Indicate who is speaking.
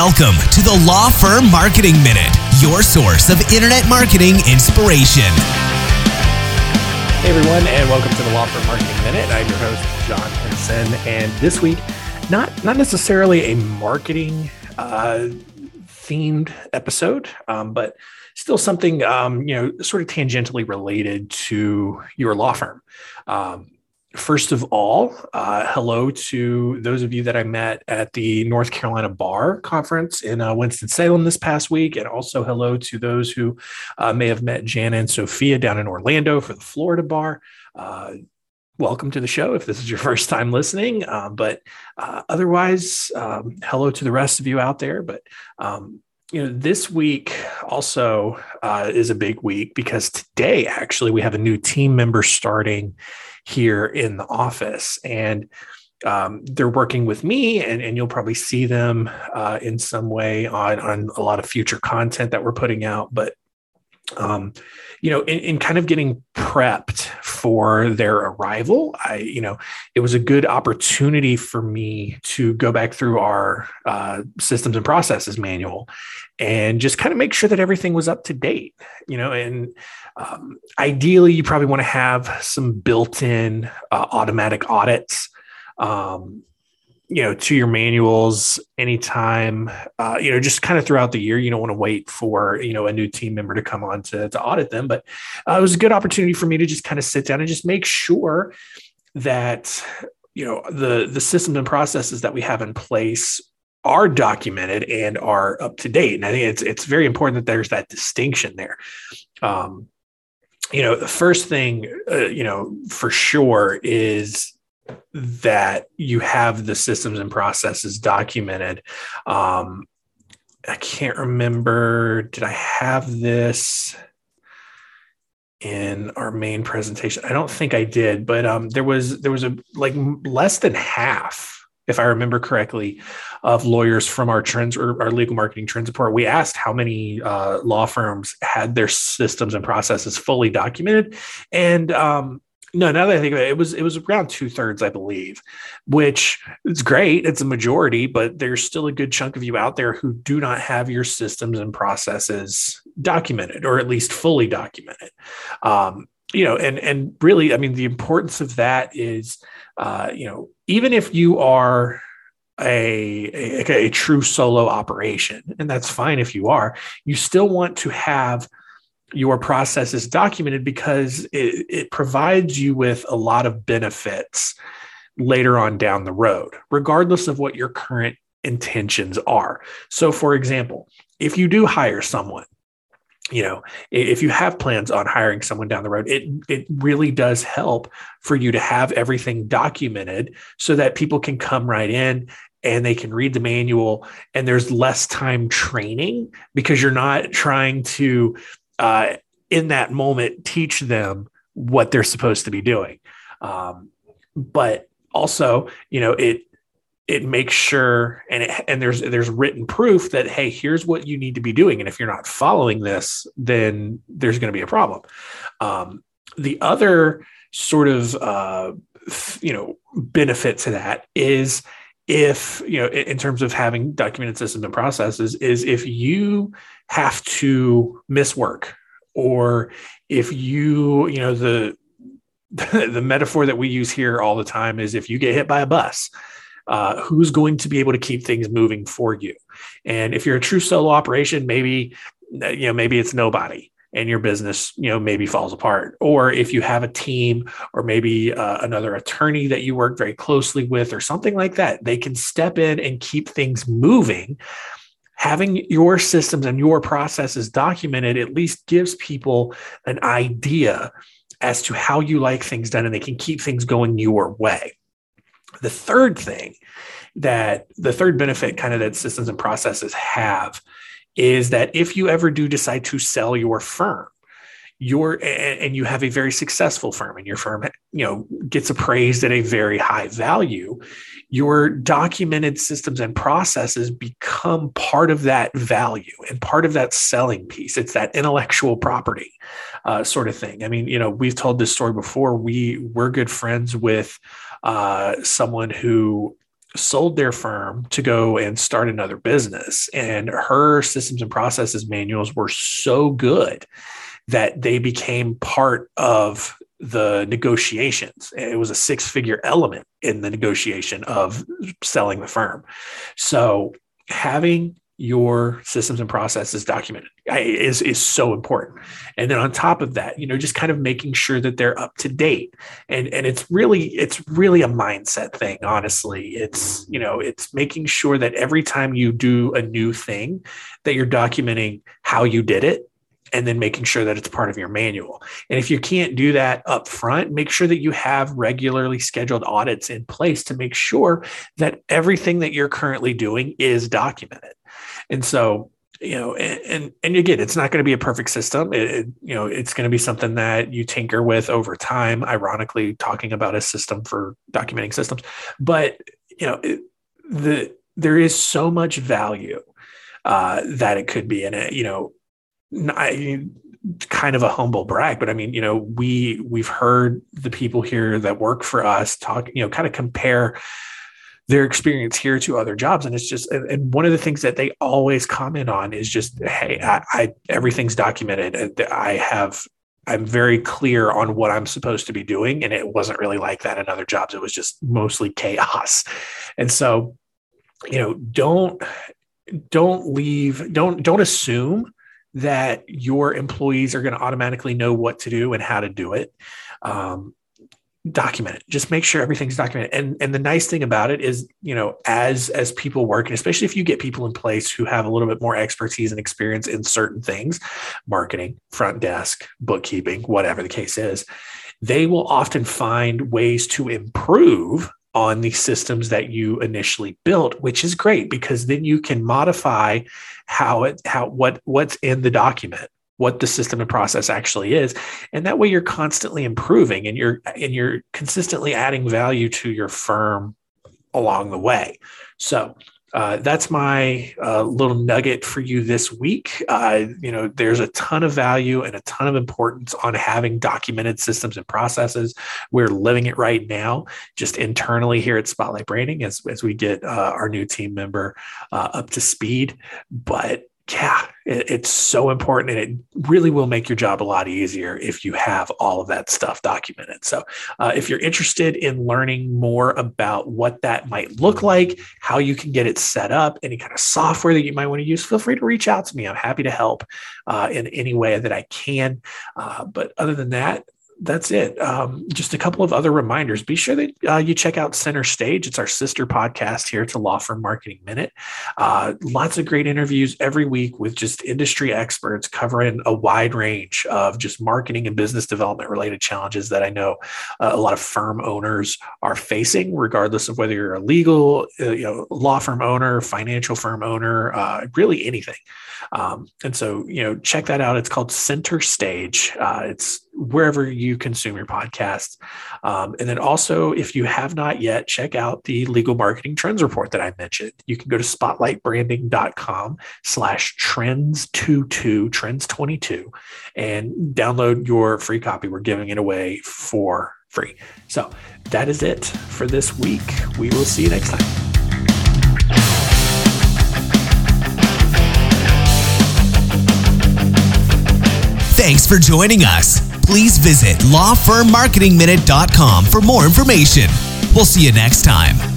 Speaker 1: Welcome to the Law Firm Marketing Minute, your source of internet marketing inspiration.
Speaker 2: Hey everyone, and welcome to the Law Firm Marketing Minute. I'm your host, John Henson, and this week, not not necessarily a marketing uh, themed episode, um, but still something um, you know, sort of tangentially related to your law firm. Um, First of all, uh, hello to those of you that I met at the North Carolina Bar Conference in uh, Winston-Salem this past week. And also hello to those who uh, may have met Jana and Sophia down in Orlando for the Florida Bar. Uh, welcome to the show if this is your first time listening. Uh, but uh, otherwise, um, hello to the rest of you out there. But um, you know, this week also uh, is a big week because today, actually, we have a new team member starting here in the office. And um, they're working with me, and, and you'll probably see them uh, in some way on, on a lot of future content that we're putting out. But um, you know, in, in, kind of getting prepped for their arrival, I, you know, it was a good opportunity for me to go back through our uh, systems and processes manual and just kind of make sure that everything was up to date, you know, and um, ideally, you probably want to have some built-in uh, automatic audits, um, you know, to your manuals anytime. Uh, you know, just kind of throughout the year. You don't want to wait for you know a new team member to come on to to audit them. But uh, it was a good opportunity for me to just kind of sit down and just make sure that you know the the systems and processes that we have in place are documented and are up to date. And I think it's it's very important that there's that distinction there. Um, you know, the first thing, uh, you know, for sure is that you have the systems and processes documented. Um, I can't remember, did I have this in our main presentation? I don't think I did, but um, there was there was a like less than half if I remember correctly, of lawyers from our trends or our legal marketing trends report. We asked how many uh, law firms had their systems and processes fully documented, and um, no, now that I think of it, it was it was around two thirds, I believe, which is great. It's a majority, but there's still a good chunk of you out there who do not have your systems and processes documented, or at least fully documented. Um, you know, and and really, I mean, the importance of that is, uh, you know, even if you are a, a, a true solo operation, and that's fine if you are, you still want to have your process is documented because it, it provides you with a lot of benefits later on down the road, regardless of what your current intentions are. So, for example, if you do hire someone you know if you have plans on hiring someone down the road it it really does help for you to have everything documented so that people can come right in and they can read the manual and there's less time training because you're not trying to uh, in that moment teach them what they're supposed to be doing. Um, but also you know it it makes sure and it, and there's there's written proof that hey here's what you need to be doing. And if you're not following this then there's going to be a problem. Um, the other sort of uh, you know benefit to that is if you know in terms of having documented systems and processes is if you have to miss work or if you you know the the metaphor that we use here all the time is if you get hit by a bus uh, who's going to be able to keep things moving for you. And if you're a true solo operation, maybe you know maybe it's nobody and your business you know maybe falls apart. Or if you have a team or maybe uh, another attorney that you work very closely with or something like that they can step in and keep things moving. Having your systems and your processes documented at least gives people an idea as to how you like things done and they can keep things going your way. The third thing that the third benefit kind of that systems and processes have is that if you ever do decide to sell your firm, your and you have a very successful firm and your firm you know gets appraised at a very high value your documented systems and processes become part of that value and part of that selling piece. It's that intellectual property uh, sort of thing. I mean you know we've told this story before. We we're good friends with uh, someone who sold their firm to go and start another business. And her systems and processes manuals were so good that they became part of the negotiations. It was a six figure element in the negotiation of selling the firm. So having your systems and processes documented is is so important and then on top of that you know just kind of making sure that they're up to date and and it's really it's really a mindset thing honestly it's you know it's making sure that every time you do a new thing that you're documenting how you did it and then making sure that it's part of your manual. And if you can't do that up front, make sure that you have regularly scheduled audits in place to make sure that everything that you're currently doing is documented. And so, you know, and and, and again, it's not going to be a perfect system. It, it, you know, it's going to be something that you tinker with over time. Ironically, talking about a system for documenting systems, but you know, it, the there is so much value uh, that it could be in it. You know, I, kind of a humble brag, but I mean, you know, we we've heard the people here that work for us talk, you know, kind of compare their experience here to other jobs. And it's just and one of the things that they always comment on is just hey i, I everything's documented. I have i'm very clear on what i'm supposed to be doing. And it wasn't really like that in other jobs. It was just mostly chaos. And so you know don't don't leave don't don't assume that your employees are going to automatically know what to do and how to do it. Um, document it. Just make sure everything's documented. And and the nice thing about it is you know as as people work and especially if you get people in place who have a little bit more expertise and experience in certain things marketing front desk bookkeeping whatever the case is they will often find ways to improve on the systems that you initially built which is great because then you can modify how it how what what's in the document what the system and process actually is and that way you're constantly improving and you're and you're consistently adding value to your firm along the way so uh, that's my uh, little nugget for you this week. Uh, you know, there's a ton of value and a ton of importance on having documented systems and processes. We're living it right now, just internally here at Spotlight Branding as, as we get uh, our new team member uh, up to speed. But yeah, it, it's so important and it really will make your job a lot easier if you have all of that stuff documented. So, uh, if you're interested in learning more about what that might look like, how you can get it set up, any kind of software that you might want to use, feel free to reach out to me. I'm happy to help uh, in any way that I can. Uh, but other than that, that's it. Um, just a couple of other reminders. Be sure that uh, you check out Center Stage. It's our sister podcast here to Law Firm Marketing Minute. Uh, lots of great interviews every week with just industry experts covering a wide range of just marketing and business development related challenges that I know uh, a lot of firm owners are facing, regardless of whether you're a legal, uh, you know, law firm owner, financial firm owner, uh, really anything. Um, and so, you know, check that out. It's called Center Stage. Uh, it's wherever you consume your podcasts. Um, and then also, if you have not yet, check out the legal marketing trends report that I mentioned. You can go to spotlightbranding.com slash trends 22, trends 22, and download your free copy. We're giving it away for free. So that is it for this week. We will see you next time.
Speaker 1: Thanks for joining us. Please visit lawfirmmarketingminute.com for more information. We'll see you next time.